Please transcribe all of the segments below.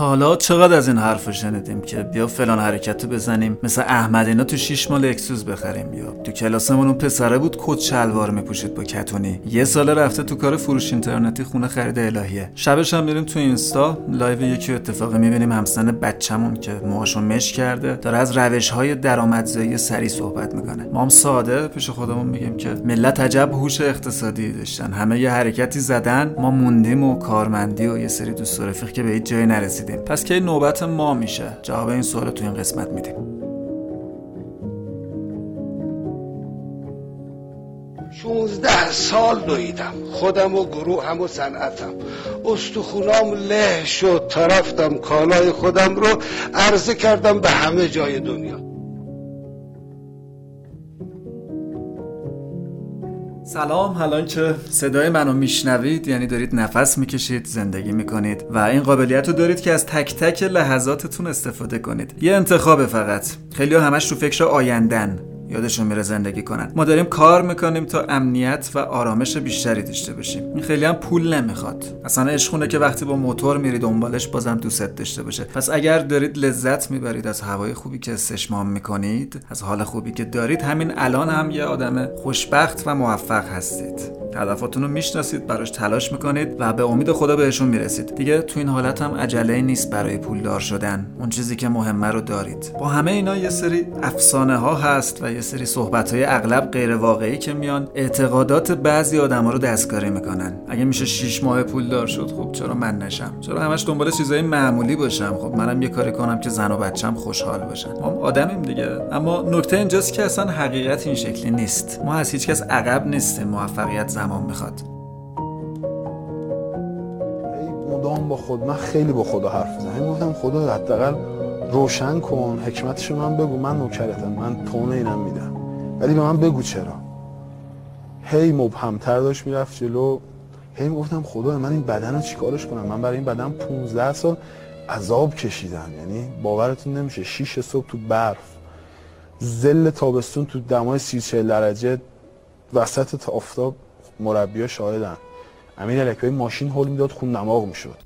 حالا چقدر از این حرف شنیدیم که بیا فلان حرکت رو بزنیم مثل احمد اینا تو شیش ماه لکسوس بخریم یا تو کلاسمون اون پسره بود کت شلوار میپوشید با کتونی. یه سال رفته تو کار فروش اینترنتی خونه خرید الهیه. شبش هم میریم تو اینستا live یکی اتفاقی می‌بینیم همسن بچه‌مون که موهاشو مش کرده داره از روش های درآمدزایی سری صحبت می‌کنه. ما هم ساده پیش خودمون میگیم که ملت عجب هوش اقتصادی داشتن. همه یه حرکتی زدن ما موندیم و کارمندی و یه سری دوست رفیق که به هیچ جایی نرسیدیم پس کی نوبت ما میشه؟ جواب این سوال تو این قسمت میدیم. 16 سال دویدم. خودم و گروهم و صنعتم. استخونام له شد. تا رفتم کالای خودم رو عرضه کردم به همه جای دنیا. سلام الان که صدای منو میشنوید؟ یعنی دارید نفس می‌کشید زندگی می‌کنید و این قابلیت رو دارید که از تک تک لحظاتتون استفاده کنید. یه انتخابه فقط. خیلی همش رو فکر آیندن. یادشون میره زندگی کنن. ما داریم کار می‌کنیم تا امنیت و آرامش بیشتری داشته باشیم. این خیلی هم پول نمی‌خواد. اصلا عشقونه که وقتی با موتور میری دنبالش بازم دوست داشته باشه. پس اگر دارید لذت می‌برید از هوای خوبی که استشمام می‌کنید از حال خوبی که دارید همین الان هم یه آدم خوشبخت و موفق هستید. هدفاتون رو می‌شناسید براش تلاش می‌کنید و به امید خدا بهشون می‌رسید. دیگه تو این حالت هم عجله نیست برای پولدار شدن. اون چیزی که مهمه رو دارید. با همه اینا یه سری افسانه ها هست و یه سری صحبت های اغلب غیر واقعی که میان اعتقادات بعضی آدما رو دستکاری می‌کنن. اگه میشه 6 ماه پولدار شد خب چرا من نشم؟ چرا همش دنبال چیزای معمولی باشم؟ خب منم یه کاری کنم که زن و بچم خوشحال باشن. ما آدمیم دیگه. اما نکته اینجاست که اصلا حقیقت این شکلی نیست. ما از هیچکس عقب نیستیم. موفقیت زمان می‌خواد. مدام با خود من خیلی با خدا حرف می‌زنم. گفتم خدا حداقل روشن کن حکمتشو من بگو. من نوکرتم من تونه اینم میدم. ولی به من بگو چرا. هی مبهمتر داشت می‌رفت جلو. هی گفتم خدا من این بدن رو چیکارش کنم؟ من برای این بدن 15 سال عذاب کشیدم. یعنی باورتون نمیشه 6 صبح تو برف. زل تابستون تو دمای 30 درجه. وسط تا آفتاب مربی شاهدن. امیر الکبی ماشین هول می‌داد خون دماغ می‌شد.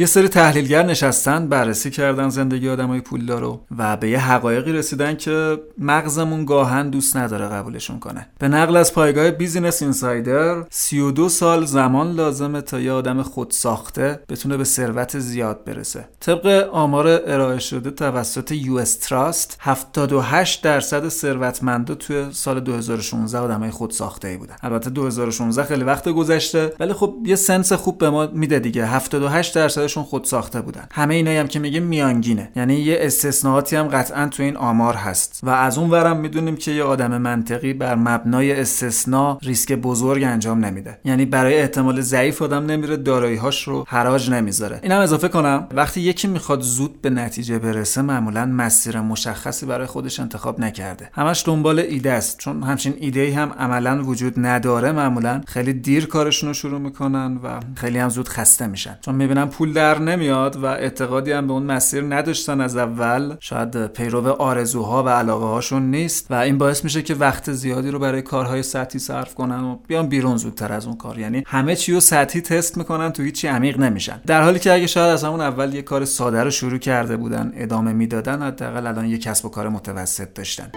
یه سری تحلیلگر نشستن بررسی کردن زندگی آدمای پولدار رو و به یه حقایقی رسیدن که مغزمون گاهاً دوست نداره قبولشون کنه. به نقل از پایگاه Business Insider 32 سال زمان لازمه تا یه آدم خود ساخته بتونه به ثروت زیاد برسه. طبق آمار ارائه شده توسط U.S. Trust 78 درصد ثروتمندا توی سال 2016 آدمای خود ساخته ای بودن. البته 2016 خیلی وقت گذشته ولی خب یه sense خوب به ما میده دیگه. 78 درصد خودشون خود ساخته بودن. همه اینایی هم که میگه میانگینه. یعنی یه استثناءاتی هم قطعا تو این آمار هست. و از اون ورم می‌دونیم که یه آدم منطقی بر مبنای استثناء ریسک بزرگ انجام نمیده. یعنی برای احتمال ضعیف آدم نمیره دارایی‌هاش رو حراج نمی‌ذاره. اینم اضافه کنم وقتی یکی می‌خواد زود به نتیجه برسه معمولا مسیر مشخصی برای خودش انتخاب نکرده. همش دنبال ایده است. چون همچین ایده هم عملا وجود نداره معمولا خیلی دیر کارشون رو شروع می‌کنن و خیلی هم زود خسته میشن. چون می‌بینن پول در نمیاد و اعتقادی هم به اون مسیر نداشتن از اول. شاید پیرو آرزوها و علاقه هاشون نیست و این باعث میشه که وقت زیادی رو برای کارهای سطحی صرف کنن و بیان بیرون زودتر از اون کار. یعنی همه چی رو سطحی تست می‌کنن تو هیچی عمیق نمیشن. در حالی که اگه شاید از همون اول یه کار ساده رو شروع کرده بودن ادامه می‌دادن حداقل الان یه کسب و کار متوسط داشتن.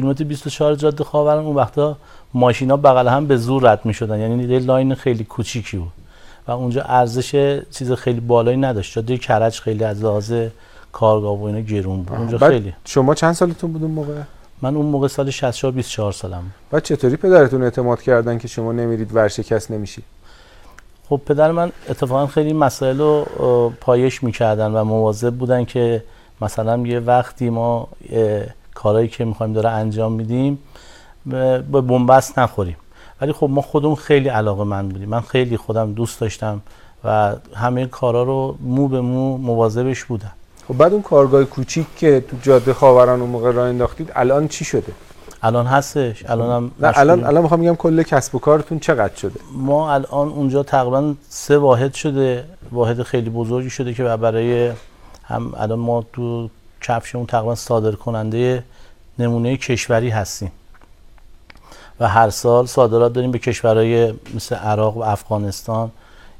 کیلومتر 24 جاده خاوران اون وقتا ماشینا بغل هم به زور رد می‌شدن. یعنی یه لاین خیلی کوچیکی بود. و اونجا ارزش چیز خیلی بالایی نداشت. جاده کرج خیلی از لحاظ کارگاه و اینا گرون بود. اونجا خیلی. شما چند سالتون بود اون موقع؟ من اون موقع سال 64 24 سالم بعد چطوری پدرتون اعتماد کردن که شما نمیرید ورشکست نمیشی خب پدر من اتفاقا خیلی مسائل رو پایش می‌کردن و مواظب بودن که مثلا یه وقتی ما کارهایی که می‌خوایم داره انجام میدیم به بنبست نخوریم. ولی خب ما خودمون خیلی علاقه من بودیم. من خیلی خودم دوست داشتم و همه کارا رو مو به مو مواظبش بودم. خب بعد اون کارگاه کوچیک که تو جاده خاوران اون موقع راه انداختید الان چی شده؟ الان هستش. الان هم نه الان الان می‌خوام بگم کل کسب و کارتون چقدر شده؟ ما الان اونجا تقریبا سه واحد شده. واحد خیلی بزرگی شده که برای هم الان ما تو کفشمون تقریبا صادر کننده نمونه کشوری هستیم. و هر سال صادرات داریم به کشورهای مثل عراق و افغانستان.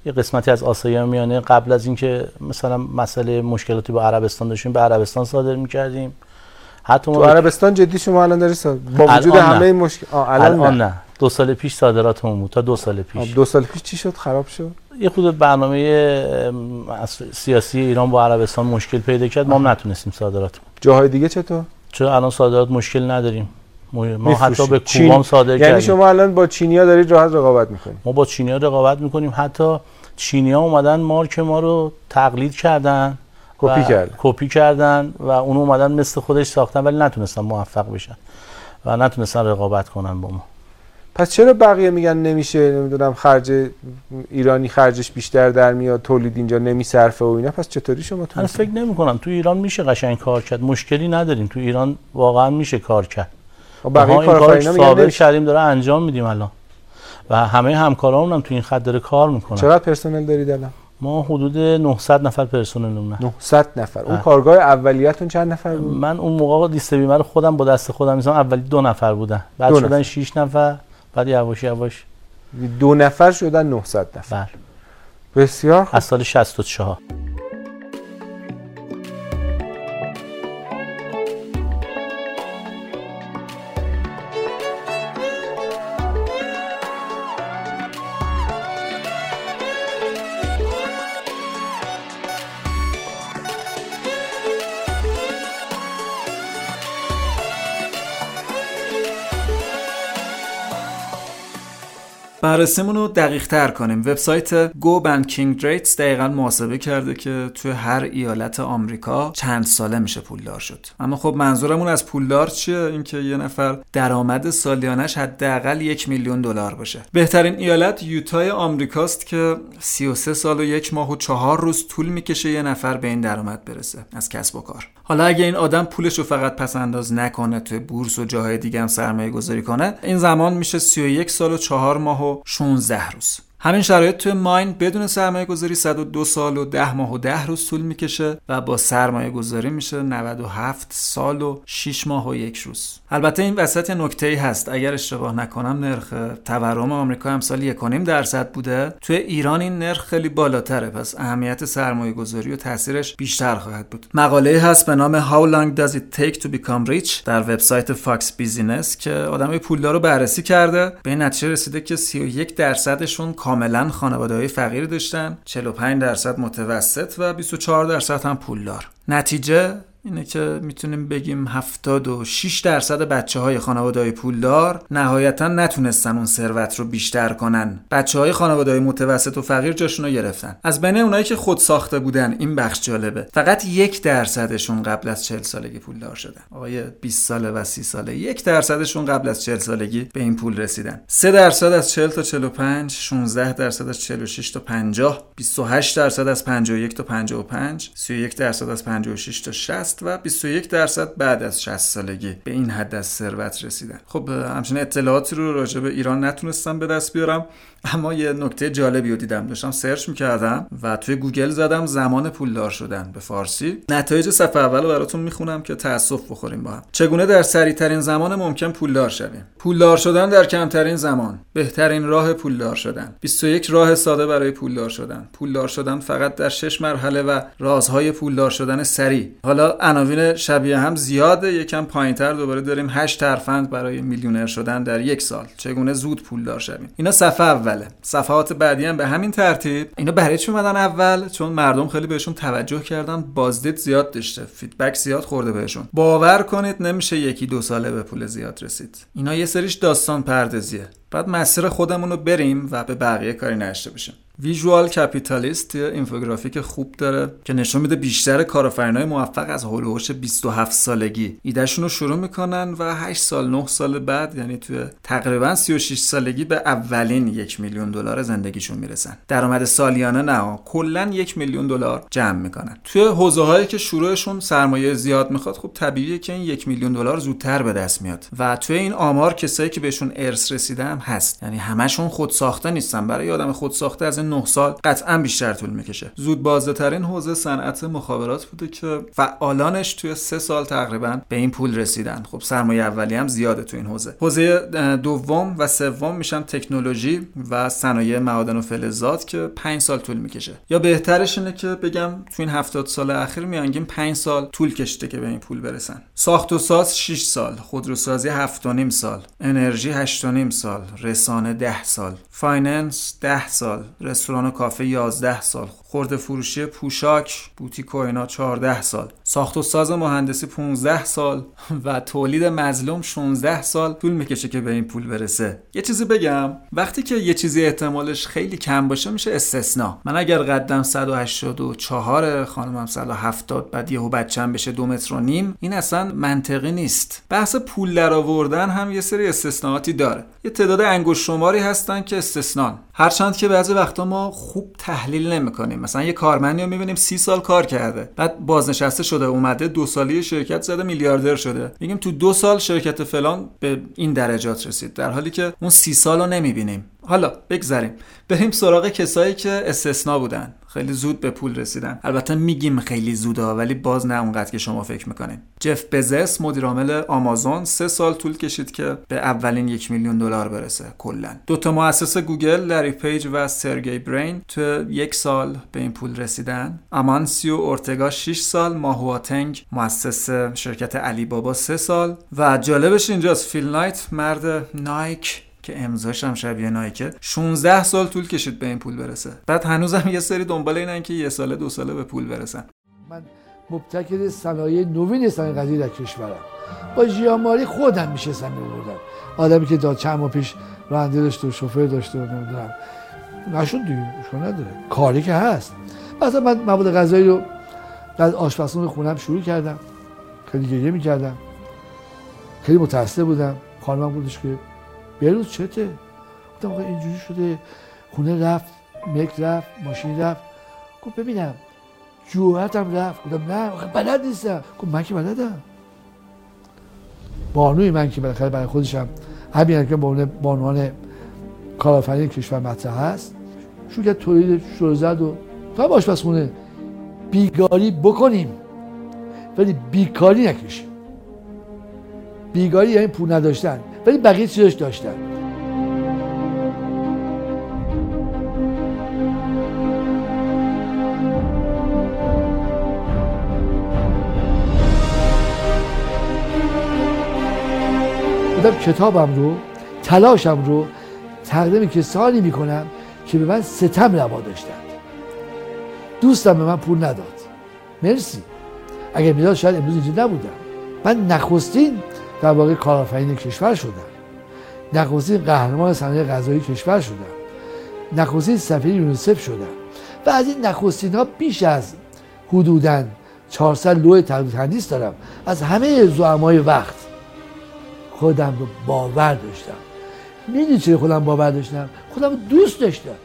یه قسمتی از آسیا میانه قبل از اینکه مثلا مسئله مشکلاتی با عربستان داشتیم به عربستان صادر می‌کردیم. حتی تو عربستان جدی شما الان داری صادر با وجود همه این مشکل الان, الان نه. دو سال پیش صادراتمون بود تا دو سال پیش. دو سال پیش چی شد؟ خراب شد؟ یه خود برنامه سیاسی ایران با عربستان مشکل پیدا کرد. ما هم نتونستیم صادرات جاهای دیگه چطور؟ چرا الان صادرات مشکل نداریم. ما حتی به کوبام صادر یعنی کردیم. شما الان با چینیا دارید راحت رقابت می‌کنید. ما با چینیا رقابت می‌کنیم. حتی چینیا اومدن مارک ما رو تقلید کردن کپی کردن. کپی کردن و اون اومدن مثل خودش ساختن ولی نتونستن موفق بشن و نتونستن رقابت کنن با ما. پس چرا بقیه میگن نمیشه نمی‌دونم خرج ایرانی خرجش بیشتر در میاد تولید اینجا نمیصرفه و اینا؟ پس چطوری شما تو فکر نمی کنم تو ایران میشه قشنگ کار کرد. مشکلی نداریم. تو ایران واقعا میشه کار کرد. خب بقیه کارآفرینا میگن کردیم داره انجام میدیم الان. و همه همکارامون هم تو این خط داره کار می‌کنن. چقدر پرسنل دارید الان؟ ما حدود 900 نفر پرسنلمون 900 نفر. اون کارگاه اولیتون چند نفر بود؟ من اون موقع لیست بیمه رو خودم با دست خودم می‌ذارم اولی دو نفر بودن. بعد شدن 6 نفر. بعد یواش یواش دو نفر شدن 900 نفر. بله. بسیار از سال 64 بررسیمون رو دقیق تر کنیم. وبسایت Go Banking Rates دقیقا محاسبه کرده که توی هر ایالت آمریکا چند ساله میشه پولدار شد. اما خب منظورمون از پولدار چیه؟ اینکه یه نفر درآمد سالیانش حداقل یک میلیون دلار باشه. بهترین ایالت یوتای آمریکاست که 33 سال و یک ماه و چهار روز طول می‌کشه یه نفر به این درآمد برسه از کسب و کار. حالا اگه این آدم پولش رو فقط پس انداز نکنه توی بورس و جاهای دیگه هم سرمایه گذاری کنه این زمان میشه 31 سال و 4 ماه و 16 روز. همین شرایط توی ماین بدون سرمایه گذاری 102 سال و 10 ماه و 10 روز طول می‌کشه و با سرمایه گذاری میشه 97 سال و 6 ماه و 1 روز. البته این وسط نکته ای هست. اگر اشتباه نکنم نرخ تورم آمریکا امسال 1.5 درصد بوده. توی ایران این نرخ خیلی بالاتره. پس اهمیت سرمایه گذاری و تاثیرش بیشتر خواهد بود. مقاله هست به نام How long does it take to become rich در وبسایت Fox Business که آدمای پولدار رو بررسی کرده. به این نتیجه رسیده که 31 درصدشون کاملا خانواده های فقیر داشتن. 45 درصد متوسط و 24 درصد هم پولدار. نتیجه اینه که می‌تونیم بگیم 76 درصد بچه های خانواده پولدار نهایتا نتونستن اون ثروت رو بیشتر کنن. بچه های خانواده متوسط و فقیر جاشون رو گرفتن. از بین اونایی که خود ساخته بودن این بخش جالبه. فقط یک درصدشون قبل از 40 سالگی پولدار شدن. آقای 20 ساله و 30 ساله یک درصدشون قبل از 40 سالگی به این پول رسیدن. 3 درصد از 40 تا 45 16 درصد از 46 تا 50 28 درصد از 51 تا 55 31 درصد از 56 تا 60 و 21 درصد بعد از 60 سالگی به این حد از ثروت رسیدن. خب همچنین اطلاعاتی رو راجع به ایران نتونستم به دست بیارم اما یه نکته جالبی رو دیدم. داشتم search می‌کردم و توی گوگل زدم زمان پولدار شدن به فارسی. نتایج صفحه اول رو براتون می‌خونم که تاسف بخوریم با هم. چگونه در سریعترین زمان ممکن پولدار شویم؟ پولدار شدن در کمترین زمان بهترین راه پولدار شدن. 21 راه ساده برای پولدار شدن. پولدار شدن فقط در 6 مرحله و رازهای پولدار شدن سریع. حالا عناوین شبیه هم زیاده. یکم پایینتر دوباره داریم هشت ترفند برای میلیونر شدن در یک سال. چگونه زود پولدار شویم؟ اینا صفحه اوله. صفحات بعدی هم به همین ترتیب. اینا برای چی اومدن اول؟ چون مردم خیلی بهشون توجه کردن. بازدید زیاد داشته. feedback زیاد خورده بهشون. باور کنید نمیشه یکی دو ساله به پول زیاد رسید. اینا یه سریش داستان پردازیه بعد مسیر خودمون رو بریم و به بقیه کاری نشته باشیم. ویژوال کپیتالیست یه اینفوگرافیک خوب داره که نشون میده بیشتر کارآفرینای موفق از هولوش 27 سالگی. ایدهشون رو شروع می‌کنن و 8 سال 9 سال بعد یعنی توی تقریبا 36 سالگی به اولین یک میلیون دلار زندگیشون می‌رسن. درآمد سالیانه نه کلا یک میلیون دلار جمع می‌کنن. توی حوزه هایی که شروعشون سرمایه زیاد می‌خواد خب طبیعیه که این یک میلیون دلار زودتر به دست میاد. و توی این آمار کسایی که بهشون ارث رسیده هم هست. یعنی همشون خود ساخته نیستن. برای آدم خود ساخته از 9 سال قطعا بیشتر طول می‌کشه. زود بازده ترین حوزه صنعت مخابرات بوده که فعالانش توی سه سال تقریبا به این پول رسیدن. خب سرمایه اولی هم زیاده تو این حوزه. حوزه دوم و سوم میشن تکنولوژی و صنایع معادن و فلزات که 5 سال طول می‌کشه. یا بهترش اینه که بگم تو این 70 سال اخیر میانگین 5 سال طول کشیده که به این پول برسن. ساخت و ساز 6 سال خودروسازی 7 سال انرژی 8 سال رسانه 10 سال finance 10 سال رستوران و کافه 11 سال. خورده فروشی پوشاک بوتیک و اینا 14 سال. ساخت و ساز مهندسی 15 سال و تولید مظلوم 16 سال. طول می‌کشه که به این پول برسه. یه چیزی بگم. وقتی که یه چیزی احتمالش خیلی کم باشه میشه استثنا. من اگر قدم 184 خانمم 170 بعد یهو بچم بشه دو متر و نیم این اصلا منطقی نیست. بحث پول در آوردن هم یه سری استثناءاتی داره. یه تعداد انگشت شماری هستن که استثنان. هرچند که بعضی وقتا ما خوب تحلیل نمی‌کنیم. مثلا یه کارمندی رو می‌بینیم سی سال کار کرده. بعد بازنشسته شده اومده دو سالی شرکت زده میلیاردر شده. میگیم تو دو سال شرکت فلان به این درجات رسید. در حالی که اون سی سال رو نمی‌بینیم. حالا بگذریم. بریم سراغ کسایی که استثنا بودن. خیلی زود به پول رسیدن. البته میگیم خیلی زوده ولی باز نه اونقدر که شما فکر می‌کنین. جف بزس مدیرعامل آمازون سه سال طول کشید که به اولین یک میلیون دلار برسه کلا. دو تا مؤسس گوگل لری پیج و سرگی برین تو یک سال به این پول رسیدن. امانسیو اورتگا 6 سال. ما هواتنگ مؤسس شرکت علی بابا 3 سال. و جالبش اینجاست فیل نایت مرد نایک. که امضاش هم شبیه نایکه. 16 سال طول کشید به این پول برسه. بعد هنوزم یه سری دنبال اینن که یه ساله دو ساله به پول برسن. من مبتکر صنایع نوین صنایع غذایی در کشورم. با ژیاماری خودم میشه می بودم آدمی که دا چند ماه پیش راننده داشته و شوفر داشته و نمی‌دونم. نشد دیگه نداره. کاری که هست. مثلا من مواد غذایی رو در آشپزخونه خونم شروع کردم. خیلی گریه می‌کردم. خیلی متاسف بودم. خانمم بودش که بروز چته؟ گفتم آقا اینجوری شده خونه رفت مک رفت ماشین رفت. گفت ببینم جوهرتم رفت. گفتم نه بلد نیستم. گفت من که بلدم. بانوی من که بالاخره برای خودشم همین که بانوان بانوان کارآفرین کشور مطرح هست شروع کرد تولید شروع زد و تا خونه بیگاری بکنیم. ولی بیکاری نکشیم. بیگاری یعنی پول نداشتن. ولی بقیه چیزش داشتن. بودم کتابم رو تلاشم رو تقدیم کسانی می‌کنم که به من ستم روا داشتند. دوستم به من پول نداد. مرسی. اگر می‌داد شاید امروز اینجا نبودم. من نخستین در واقع کارآفرین کشور شدم نخستین قهرمان صنایع غذایی کشور شدم نخستین سفیر یونیسف شدم و از این نخستین ها بیش از حدودا 400 لوح تقلید تندیس دارم. از همه زعمای وقت خودم رو باور داشتم. می‌دونی چرا خودم باور داشتم؟ خودم دوست داشتم.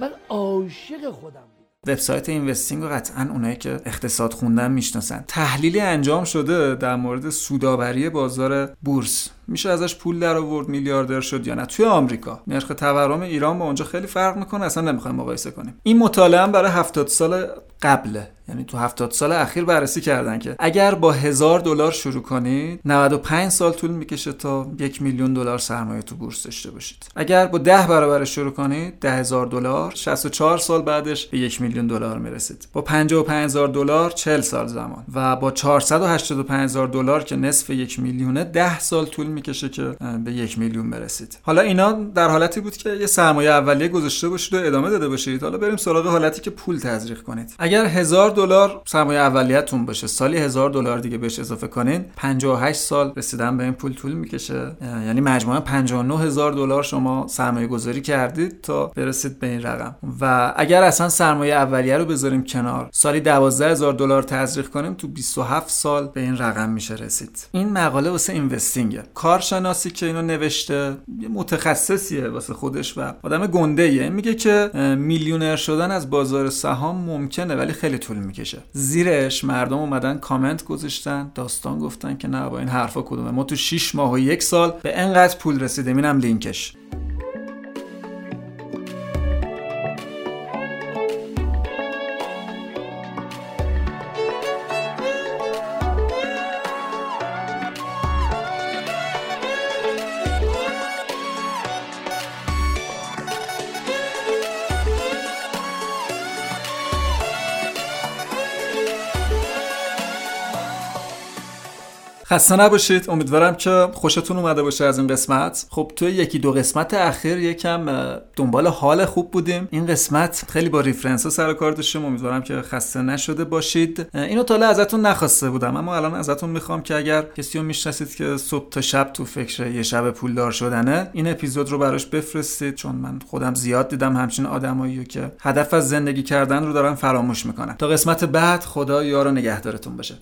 من عاشق خودم وبسایت اینوستینگ و قطعا اونایی که اقتصاد خوندن می‌شناسن. تحلیلی انجام شده در مورد سوداوری بازار بورس. میشه ازش پول در آورد میلیاردر شد یا نه. توی آمریکا. نرخ تورم ایران با اونجا خیلی فرق می‌کنه اصلا نمی‌خوایم مقایسه کنیم. این مطالعه برای 70 سال قبله. یعنی تو 70 سال اخیر بررسی کردن که اگر با هزار دلار شروع کنید 95 سال طول می‌کشه تا یک میلیون دلار سرمایه تو بورس داشته باشید. اگر با 10 برابر شروع کنید 10000 دلار 64 سال بعدش به یک میلیون دلار می‌رسید. با 55000 دلار 40 سال زمان. و با 485000 دلار که نصف یک میلیونه 10 سال طول می‌کشه که به یک میلیون برسید. حالا اینا در حالتی بود که یه سرمایه اولیه گذاشته باشید و ادامه داده باشید. حالا بریم سراغ حالتی که پول تزریق کنید. اگر هزار دلار سرمایه اولیتون باشه سالی هزار دلار دیگه بهش اضافه کنین 58 سال رسیدن به این پول طول می‌کشه. یعنی مجموعا 59 هزار دلار شما سرمایه گذاری کردید تا برسید به این رقم. و اگر اصلا سرمایه اولیه رو بذاریم کنار سالی 12 هزار دلار تزریق کنیم تو 27 سال به این رقم میشه رسید. این مقاله واسه اینوستینگه. کارشناسی که اینو نوشته یه متخصصیه واسه خودش و آدم گنده ایه. میگه که میلیونر شدن از بازار سهام ممکنه ولی خیلی طول می‌کشه. زیرش مردم اومدن کامنت گذاشتن داستان گفتن که نه با این حرفا کدومه. ما تو 6 ماه و یک سال به انقدر پول رسیدیم اینم لینکش. خسته نباشید. امیدوارم که خوشتون اومده باشه از این قسمت. خب توی یکی دو قسمت اخیر یکم دنبال حال خوب بودیم. این قسمت خیلی با ریفرنس ها سر کار داشتیم. امیدوارم که خسته نشده باشید. اینو تا ازتون نخواسته بودم اما الان ازتون می‌خوام که اگر کسی رو می‌شناسید که صبح تا شب تو فکر یه شب پولدار شدنه این اپیزود رو براش بفرستید چون من خودم زیاد دیدم همچین آدمایی که هدف از زندگی کردن رو دارن فراموش می‌کنن. تا قسمت بعد خدا یار نگهدارتون باشه.